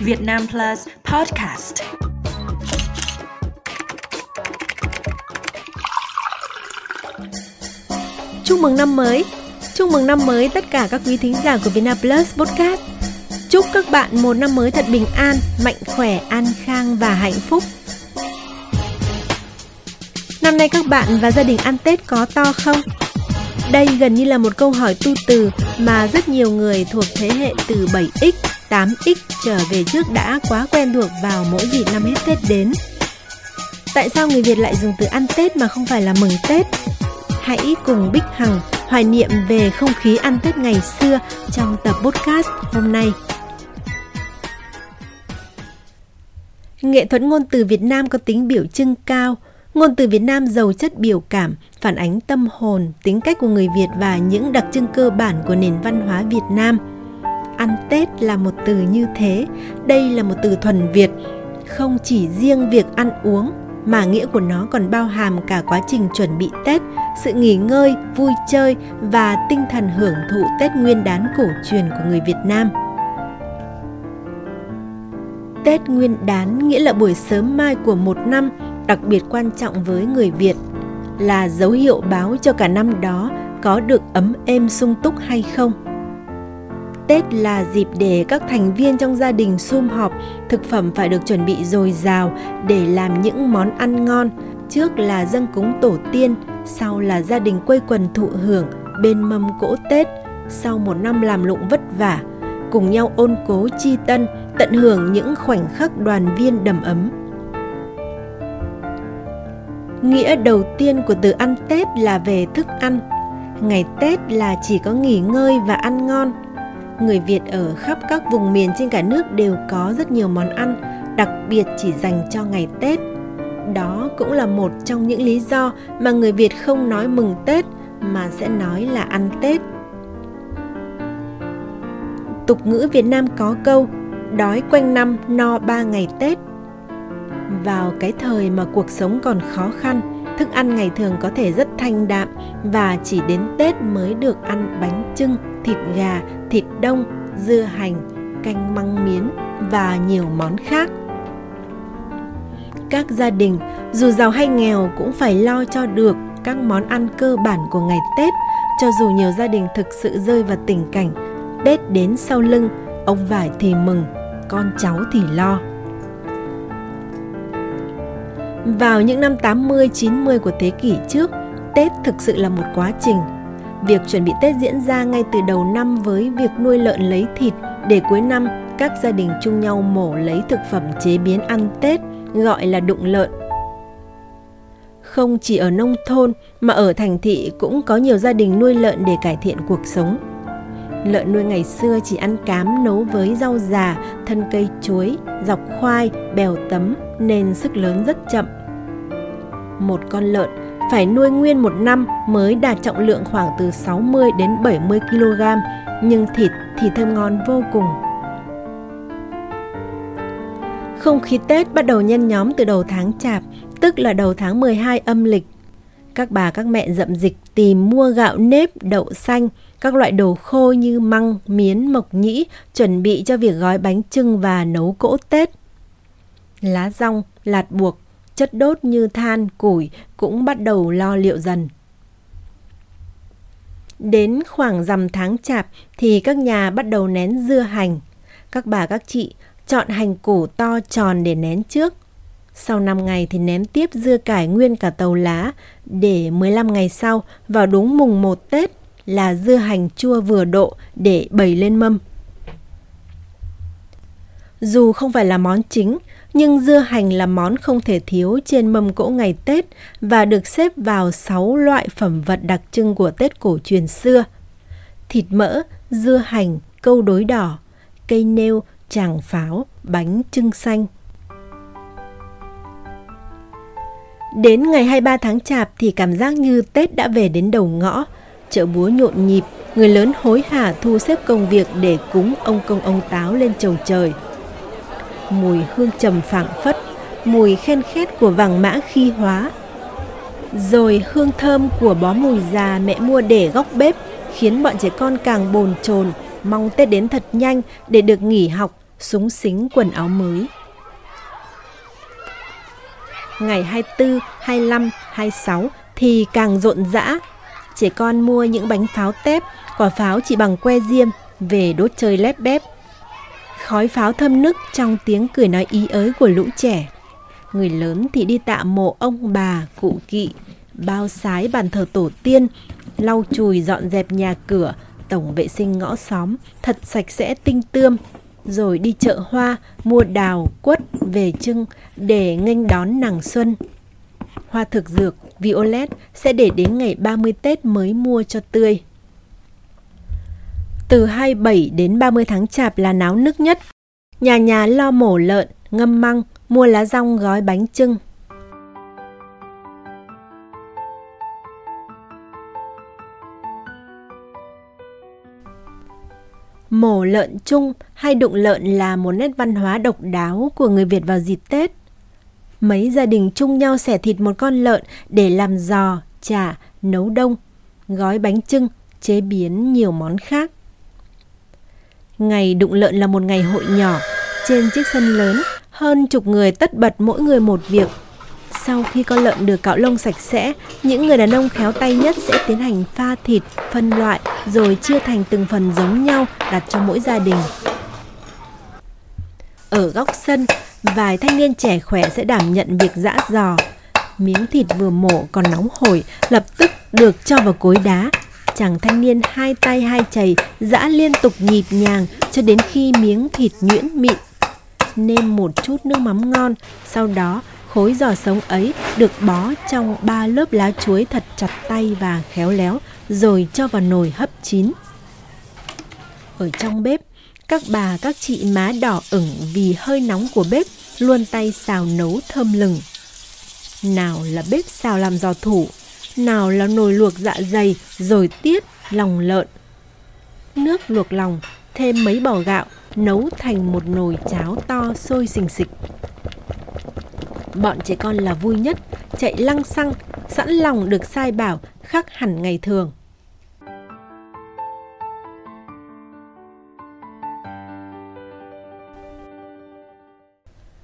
Việt Nam Plus Podcast. Chúc mừng năm mới! Chúc mừng năm mới tất cả các quý thính giả của Vietnam Plus Podcast. Chúc các bạn một năm mới thật bình an, mạnh khỏe, an khang và hạnh phúc. Năm nay các bạn và gia đình ăn Tết có to không? Đây gần như là một câu hỏi tu từ mà rất nhiều người thuộc thế hệ từ 7X, 8X trở về trước đã quá quen thuộc vào mỗi dịp năm hết Tết đến. Tại sao người Việt lại dùng từ ăn Tết mà không phải là mừng Tết? Hãy cùng Bích Hằng hoài niệm về không khí ăn Tết ngày xưa trong tập podcast hôm nay. Nghệ thuật ngôn từ Việt Nam có tính biểu trưng cao, ngôn từ Việt Nam giàu chất biểu cảm, phản ánh tâm hồn, tính cách của người Việt và những đặc trưng cơ bản của nền văn hóa Việt Nam. Ăn Tết là một từ như thế, đây là một từ thuần Việt, không chỉ riêng việc ăn uống mà nghĩa của nó còn bao hàm cả quá trình chuẩn bị Tết, sự nghỉ ngơi, vui chơi và tinh thần hưởng thụ Tết Nguyên đán cổ truyền của người Việt Nam. Tết Nguyên đán nghĩa là buổi sớm mai của một năm, đặc biệt quan trọng với người Việt, là dấu hiệu báo cho cả năm đó có được ấm êm sung túc hay không. Tết là dịp để các thành viên trong gia đình sum họp, thực phẩm phải được chuẩn bị dồi dào để làm những món ăn ngon. Trước là dâng cúng tổ tiên, sau là gia đình quây quần thụ hưởng bên mâm cỗ Tết sau một năm làm lụng vất vả, cùng nhau ôn cố chi tân, tận hưởng những khoảnh khắc đoàn viên đầm ấm. Nghĩa đầu tiên của từ ăn Tết là về thức ăn. Ngày Tết là chỉ có nghỉ ngơi và ăn ngon. Người Việt ở khắp các vùng miền trên cả nước đều có rất nhiều món ăn, đặc biệt chỉ dành cho ngày Tết. Đó cũng là một trong những lý do mà người Việt không nói mừng Tết mà sẽ nói là ăn Tết. Tục ngữ Việt Nam có câu đói quanh năm no ba ngày Tết vào cái thời mà cuộc sống còn khó khăn thức ăn ngày thường có thể rất thanh đạm và chỉ đến tết mới được ăn bánh trưng thịt gà thịt đông dưa hành canh măng miến và nhiều món khác các gia đình dù giàu hay nghèo cũng phải lo cho được các món ăn cơ bản của ngày tết cho dù nhiều gia đình thực sự rơi vào tình cảnh tết đến sau lưng ông vải thì mừng con cháu thì lo vào những năm 80, 90 của thế kỷ trước, Tết thực sự là một quá trình. Việc chuẩn bị Tết diễn ra ngay từ đầu năm với việc nuôi lợn lấy thịt để cuối năm các gia đình chung nhau mổ lấy thực phẩm chế biến ăn Tết gọi là đụng lợn. Không chỉ ở nông thôn mà ở thành thị cũng có nhiều gia đình nuôi lợn để cải thiện cuộc sống. Lợn nuôi ngày xưa chỉ ăn cám nấu với rau già, thân cây chuối, dọc khoai, bèo tấm nên sức lớn rất chậm. Một con lợn phải nuôi nguyên một năm mới đạt trọng lượng khoảng từ 60 đến 70 kg, nhưng thịt thì thơm ngon vô cùng. Không khí Tết bắt đầu nhân nhóm từ đầu tháng Chạp, tức là đầu tháng 12 âm lịch. Các bà các mẹ dậm dịch tìm mua gạo nếp, đậu xanh, các loại đồ khô như măng, miến, mộc nhĩ chuẩn bị cho việc gói bánh trưng và nấu cỗ Tết. Lá rong, lạt buộc, chất đốt như than, củi cũng bắt đầu lo liệu dần. Đến khoảng rằm tháng chạp thì các nhà bắt đầu nén dưa hành. Các bà các chị chọn hành củ to tròn để nén trước. Sau 5 ngày thì ném tiếp dưa cải nguyên cả tàu lá để 15 ngày sau vào đúng mùng 1 Tết là dưa hành chua vừa độ để bày lên mâm. Dù không phải là món chính, nhưng dưa hành là món không thể thiếu trên mâm cỗ ngày Tết và được xếp vào 6 loại phẩm vật đặc trưng của Tết cổ truyền xưa. Thịt mỡ, dưa hành, câu đối đỏ, cây nêu, tràng pháo, bánh trưng xanh. Đến ngày 23 tháng Chạp thì cảm giác như Tết đã về đến đầu ngõ, chợ búa nhộn nhịp, người lớn hối hả thu xếp công việc để cúng ông công ông táo lên chầu trời. Mùi hương trầm phảng phất, mùi khen khét của vàng mã khi hóa. Rồi hương thơm của bó mùi già mẹ mua để góc bếp khiến bọn trẻ con càng bồn chồn, mong Tết đến thật nhanh để được nghỉ học, súng xính quần áo mới. Ngày 24, 25, 26 thì càng rộn rã. Trẻ con mua những bánh pháo tép, quả pháo chỉ bằng que diêm về đốt chơi lép bép. Khói pháo thâm nức trong tiếng cười nói ý ới của lũ trẻ. Người lớn thì đi tạ mộ ông bà, cụ kỵ, bao sái bàn thờ tổ tiên, lau chùi dọn dẹp nhà cửa, tổng vệ sinh ngõ xóm, thật sạch sẽ tinh tươm, rồi đi chợ hoa, mua đào, quất, về trưng để nghênh đón nàng xuân. Hoa thực dược, violet sẽ để đến ngày 30 Tết mới mua cho tươi. Từ 27 đến 30 tháng chạp là náo nức nhất. Nhà nhà lo mổ lợn, ngâm măng, mua lá rong gói bánh trưng. Mổ lợn chung hay đụng lợn là một nét văn hóa độc đáo của người Việt vào dịp Tết. Mấy gia đình chung nhau xẻ thịt một con lợn để làm giò, chả, nấu đông, gói bánh trưng, chế biến nhiều món khác. Ngày đụng lợn là một ngày hội nhỏ, trên chiếc sân lớn, hơn chục người tất bật mỗi người một việc. Sau khi con lợn được cạo lông sạch sẽ, những người đàn ông khéo tay nhất sẽ tiến hành pha thịt, phân loại rồi chia thành từng phần giống nhau đặt cho mỗi gia đình. Ở góc sân, vài thanh niên trẻ khỏe sẽ đảm nhận việc giã giò. Miếng thịt vừa mổ còn nóng hổi, lập tức được cho vào cối đá. Chàng thanh niên hai tay hai chày giã liên tục nhịp nhàng cho đến khi miếng thịt nhuyễn mịn. Nêm một chút nước mắm ngon, sau đó khối giò sống ấy được bó trong ba lớp lá chuối thật chặt tay và khéo léo rồi cho vào nồi hấp chín. Ở trong bếp, các bà các chị má đỏ ửng vì hơi nóng của bếp luôn tay xào nấu thơm lừng. Nào là bếp xào làm giò thủ, nào là nồi luộc dạ dày rồi tiết lòng lợn. Nước luộc lòng, thêm mấy bò gạo, nấu thành một nồi cháo to sôi xình xịch. Bọn trẻ con là vui nhất, chạy lăng xăng, sẵn lòng được sai bảo khác hẳn ngày thường.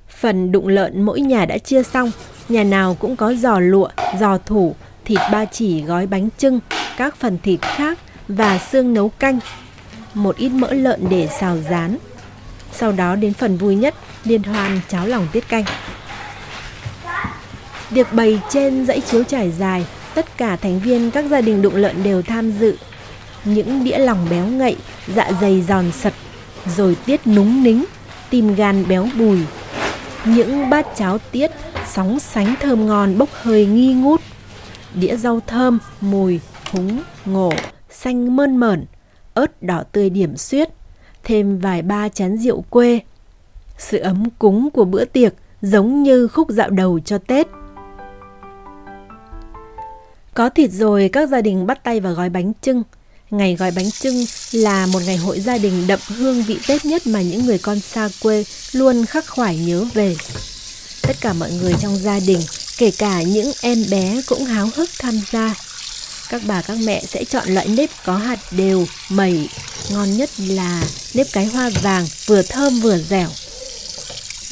Phần đụng lợn mỗi nhà đã chia xong, nhà nào cũng có giò lụa, giò thủ, thịt ba chỉ gói bánh trưng, các phần thịt khác và xương nấu canh, một ít mỡ lợn để xào rán. Sau đó đến phần vui nhất, liên hoan cháo lòng tiết canh. Được bày trên dãy chiếu trải dài, tất cả thành viên các gia đình đụng lợn đều tham dự. Những đĩa lòng béo ngậy, dạ dày giòn sật, rồi tiết núng nính, tim gan béo bùi. Những bát cháo tiết sóng sánh thơm ngon bốc hơi nghi ngút. Đĩa rau thơm, mùi, húng, ngổ, xanh mơn mởn, ớt đỏ tươi điểm xuyết, thêm vài ba chén rượu quê. Sự ấm cúng của bữa tiệc giống như khúc dạo đầu cho Tết. Có thịt rồi, các gia đình bắt tay vào gói bánh trưng. Ngày gói bánh trưng là một ngày hội gia đình đậm hương vị Tết nhất mà những người con xa quê luôn khắc khoải nhớ về. Tất cả mọi người trong gia đình, kể cả những em bé cũng háo hức tham gia. Các bà các mẹ sẽ chọn loại nếp có hạt đều, mẩy. Ngon nhất là nếp cái hoa vàng, vừa thơm vừa dẻo.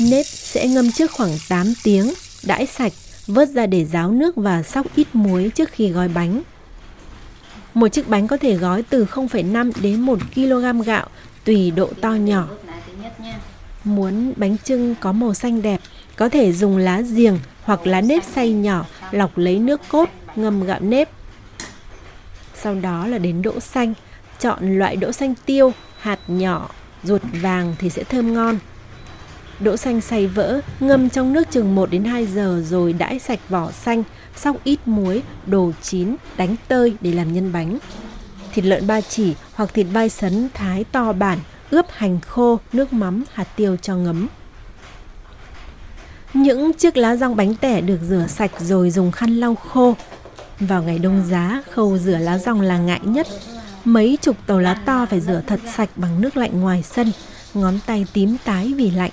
Nếp sẽ ngâm trước khoảng 8 tiếng, đãi sạch vớt ra để ráo nước và sóc ít muối trước khi gói bánh. Một chiếc bánh có thể gói từ 0,5 đến 1 kg gạo tùy độ to nhỏ. Muốn bánh trưng có màu xanh đẹp, có thể dùng lá giềng hoặc lá nếp xay nhỏ lọc lấy nước cốt ngâm gạo nếp. Sau đó là đến đỗ xanh, chọn loại đỗ xanh tiêu, hạt nhỏ, ruột vàng thì sẽ thơm ngon. Đỗ xanh xay vỡ, ngâm trong nước chừng 1 đến 2 giờ rồi đãi sạch vỏ xanh, xong ít muối, đồ chín, đánh tơi để làm nhân bánh. Thịt lợn ba chỉ hoặc thịt vai sấn thái to bản, ướp hành khô, nước mắm, hạt tiêu cho ngấm. Những chiếc lá rong bánh tẻ được rửa sạch rồi dùng khăn lau khô. Vào ngày đông giá, khâu rửa lá rong là ngại nhất. Mấy chục tàu lá to phải rửa thật sạch bằng nước lạnh ngoài sân, ngón tay tím tái vì lạnh.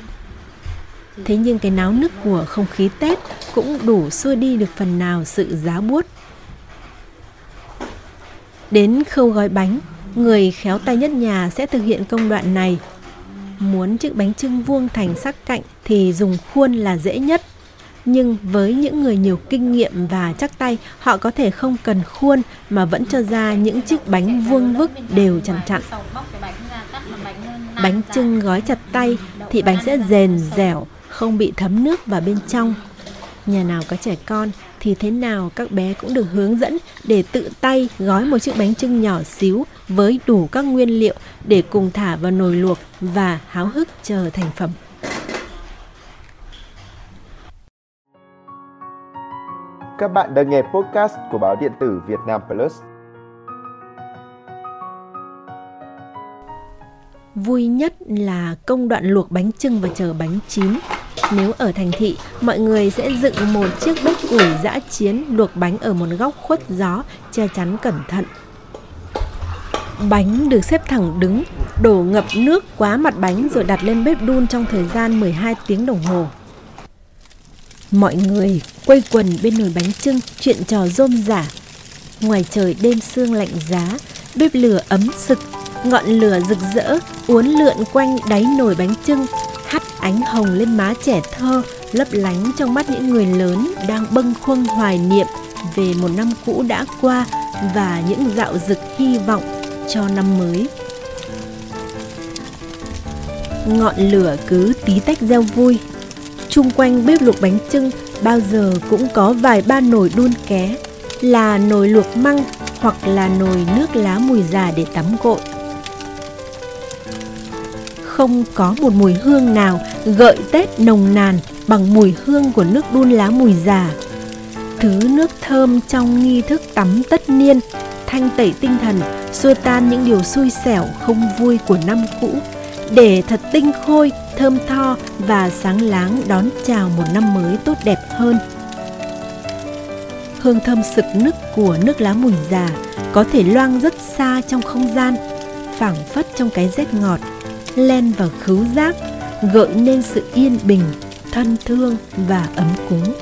Thế nhưng cái náo nức của không khí Tết cũng đủ xua đi được phần nào sự giá buốt. Đến khâu gói bánh, người khéo tay nhất nhà sẽ thực hiện công đoạn này. Muốn chiếc bánh trưng vuông thành sắc cạnh thì dùng khuôn là dễ nhất. Nhưng với những người nhiều kinh nghiệm và chắc tay, họ có thể không cần khuôn mà vẫn cho ra những chiếc bánh vuông vức đều chằn chặn. Bánh trưng gói chặt tay thì bánh sẽ rền dẻo, không bị thấm nước vào bên trong. Nhà nào có trẻ con thì thế nào các bé cũng được hướng dẫn để tự tay gói một chiếc bánh trưng nhỏ xíu với đủ các nguyên liệu để cùng thả vào nồi luộc và háo hức chờ thành phẩm. Các bạn đang nghe podcast của báo điện tử Việt Nam Plus. Vui nhất là công đoạn luộc bánh trưng và chờ bánh chín. Nếu ở thành thị, mọi người sẽ dựng một chiếc bếp củi dã chiến luộc bánh ở một góc khuất gió, che chắn cẩn thận. Bánh được xếp thẳng đứng, đổ ngập nước quá mặt bánh rồi đặt lên bếp đun trong thời gian 12 tiếng đồng hồ. Mọi người quây quần bên nồi bánh trưng, chuyện trò rôm rả. Ngoài trời đêm sương lạnh giá, bếp lửa ấm sực, ngọn lửa rực rỡ uốn lượn quanh đáy nồi bánh trưng, hắt ánh hồng lên má trẻ thơ, lấp lánh trong mắt những người lớn đang bâng khuâng hoài niệm về một năm cũ đã qua và những dạo dực hy vọng cho năm mới. Ngọn lửa cứ tí tách reo vui, chung quanh bếp luộc bánh trưng bao giờ cũng có vài ba nồi đun ké là nồi luộc măng hoặc là nồi nước lá mùi già để tắm gội không có một mùi hương nào gợi tết nồng nàn bằng mùi hương của nước đun lá mùi già thứ nước thơm trong nghi thức tắm tất niên thanh tẩy tinh thần xua tan những điều xui xẻo không vui của năm cũ để thật tinh khôi thơm tho và sáng láng đón chào một năm mới tốt đẹp hơn. Hương thơm sực nức của nước lá mùi già có thể loang rất xa trong không gian, phảng phất trong cái rét ngọt, len vào khứu giác, gợi nên sự yên bình, thân thương và ấm cúng.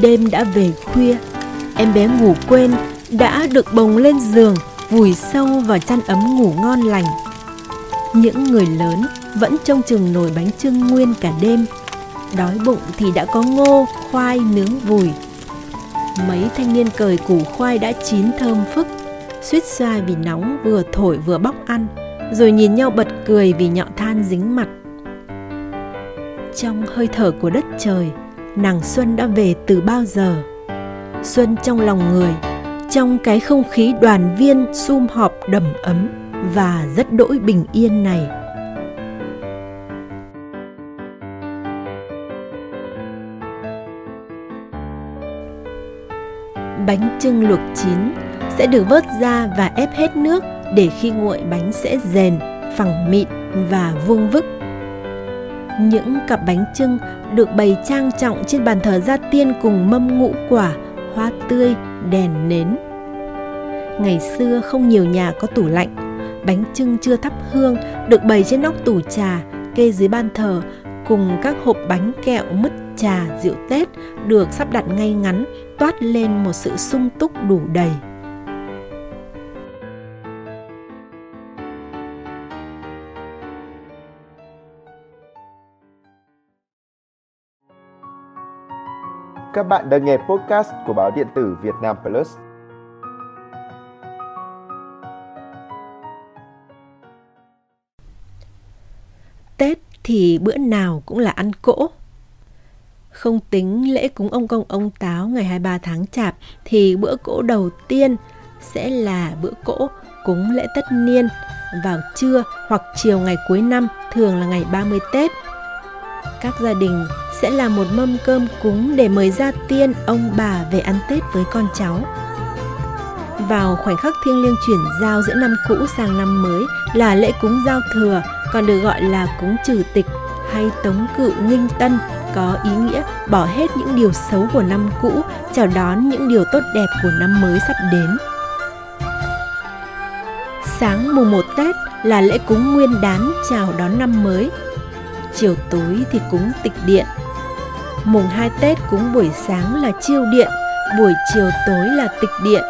Đêm đã về khuya, em bé ngủ quên đã được bồng lên giường vùi sâu vào chăn ấm ngủ ngon lành. Những người lớn vẫn trông chừng nồi bánh trưng nguyên cả đêm. Đói bụng thì đã có ngô khoai nướng vùi. Mấy thanh niên cởi củ khoai đã chín thơm phức suýt xoa vì nóng, vừa thổi vừa bóc ăn, rồi nhìn nhau bật cười vì nhọ than dính mặt. Trong hơi thở của đất trời, nàng xuân đã về từ bao giờ? Xuân trong lòng người, trong cái không khí đoàn viên sum họp đầm ấm và rất đỗi bình yên này. Bánh trưng luộc chín sẽ được vớt ra và ép hết nước để khi nguội bánh sẽ rền, phẳng mịn và vuông vức. Những cặp bánh trưng được bày trang trọng trên bàn thờ gia tiên cùng mâm ngũ quả, hoa tươi, đèn nến. Ngày xưa không nhiều nhà có tủ lạnh, bánh trưng chưa thắp hương được bày trên nóc tủ trà, kê dưới ban thờ cùng các hộp bánh kẹo mứt trà, rượu tết được sắp đặt ngay ngắn, toát lên một sự sung túc đủ đầy. Các bạn đang nghe podcast của báo điện tử Việt Nam Plus. Tết thì bữa nào cũng là ăn cỗ. Không tính lễ cúng ông công ông táo ngày 23 tháng chạp thì bữa cỗ đầu tiên sẽ là bữa cỗ cúng lễ tất niên vào trưa hoặc chiều ngày cuối năm, thường là ngày 30 Tết. Các gia đình sẽ làm một mâm cơm cúng để mời gia tiên, ông bà về ăn Tết với con cháu. Vào khoảnh khắc thiêng liêng chuyển giao giữa năm cũ sang năm mới là lễ cúng giao thừa, còn được gọi là cúng trừ tịch hay tống cự nghinh tân, có ý nghĩa bỏ hết những điều xấu của năm cũ, chào đón những điều tốt đẹp của năm mới sắp đến sáng mùng 1 Tết là lễ cúng nguyên đán chào đón năm mới chiều tối thì cúng tịch điện. Mùng 2 Tết cúng buổi sáng là chiêu điện, buổi chiều tối là tịch điện.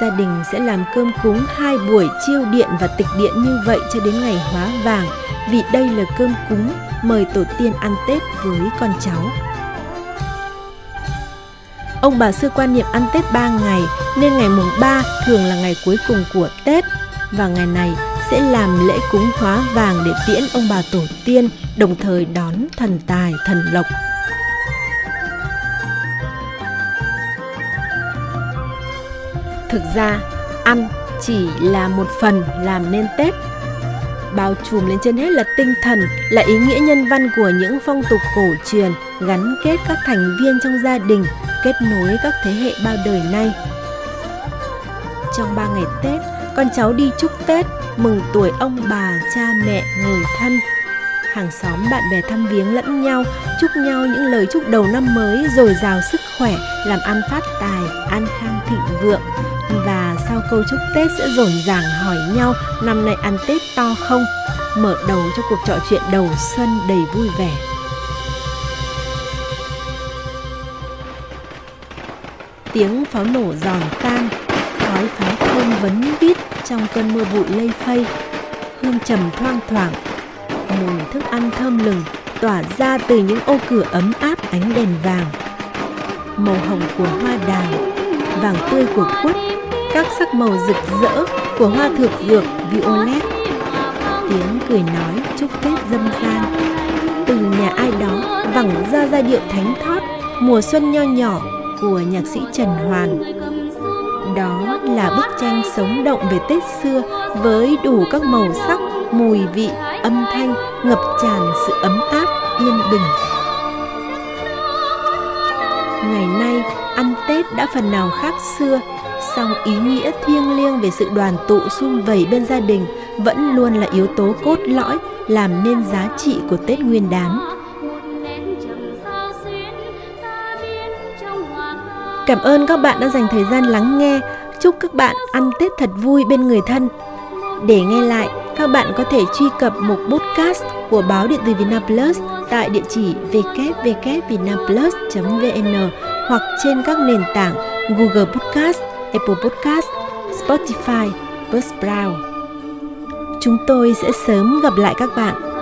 Gia đình sẽ làm cơm cúng hai buổi chiêu điện và tịch điện như vậy cho đến ngày hóa vàng, vì đây là cơm cúng, mời tổ tiên ăn Tết với con cháu. Ông bà xưa quan niệm ăn Tết 3 ngày, nên ngày mùng 3 thường là ngày cuối cùng của Tết. Và ngày này sẽ làm lễ cúng hóa vàng để tiễn ông bà tổ tiên, đồng thời đón thần tài, thần lộc. Thực ra, ăn chỉ là một phần làm nên Tết. Bao trùm lên trên hết là tinh thần, là ý nghĩa nhân văn của những phong tục cổ truyền gắn kết các thành viên trong gia đình, kết nối các thế hệ bao đời nay. Trong ba ngày Tết, con cháu đi chúc Tết, mừng tuổi ông bà, cha mẹ, người thân. Hàng xóm bạn bè thăm viếng lẫn nhau, chúc nhau những lời chúc đầu năm mới dồi dào sức khỏe, làm ăn phát tài, an khang thịnh vượng. Và sau câu chúc Tết sẽ rộn ràng hỏi nhau năm nay ăn Tết to không, mở đầu cho cuộc trò chuyện đầu xuân đầy vui vẻ. Tiếng pháo nổ giòn tan, khói pháo thơm vấn vít trong cơn mưa bụi lây phây. Hương trầm thoang thoảng, mùi thức ăn thơm lừng tỏa ra từ những ô cửa ấm áp ánh đèn vàng. Màu hồng của hoa đào, vàng tươi của quất, các sắc màu rực rỡ của hoa thược dược violet. Tiếng cười nói chúc tết dâm gian. Từ nhà ai đó vẳng ra giai điệu thánh thót mùa xuân nho nhỏ của nhạc sĩ trần hoàn đó là bức tranh sống động về Tết xưa với đủ các màu sắc, mùi vị, âm thanh ngập tràn sự ấm áp, yên bình. Ngày nay, ăn Tết đã phần nào khác xưa, song ý nghĩa thiêng liêng về sự đoàn tụ sum vầy bên gia đình vẫn luôn là yếu tố cốt lõi làm nên giá trị của Tết Nguyên đán. Cảm ơn các bạn đã dành thời gian lắng nghe. Chúc các bạn ăn Tết thật vui bên người thân. Để nghe lại, các bạn có thể truy cập một podcast của báo điện tử Vietnam Plus tại địa chỉ www.vietnamplus.vn hoặc trên các nền tảng Google Podcast, Apple Podcast, Spotify, Buzzsprout. Chúng tôi sẽ sớm gặp lại các bạn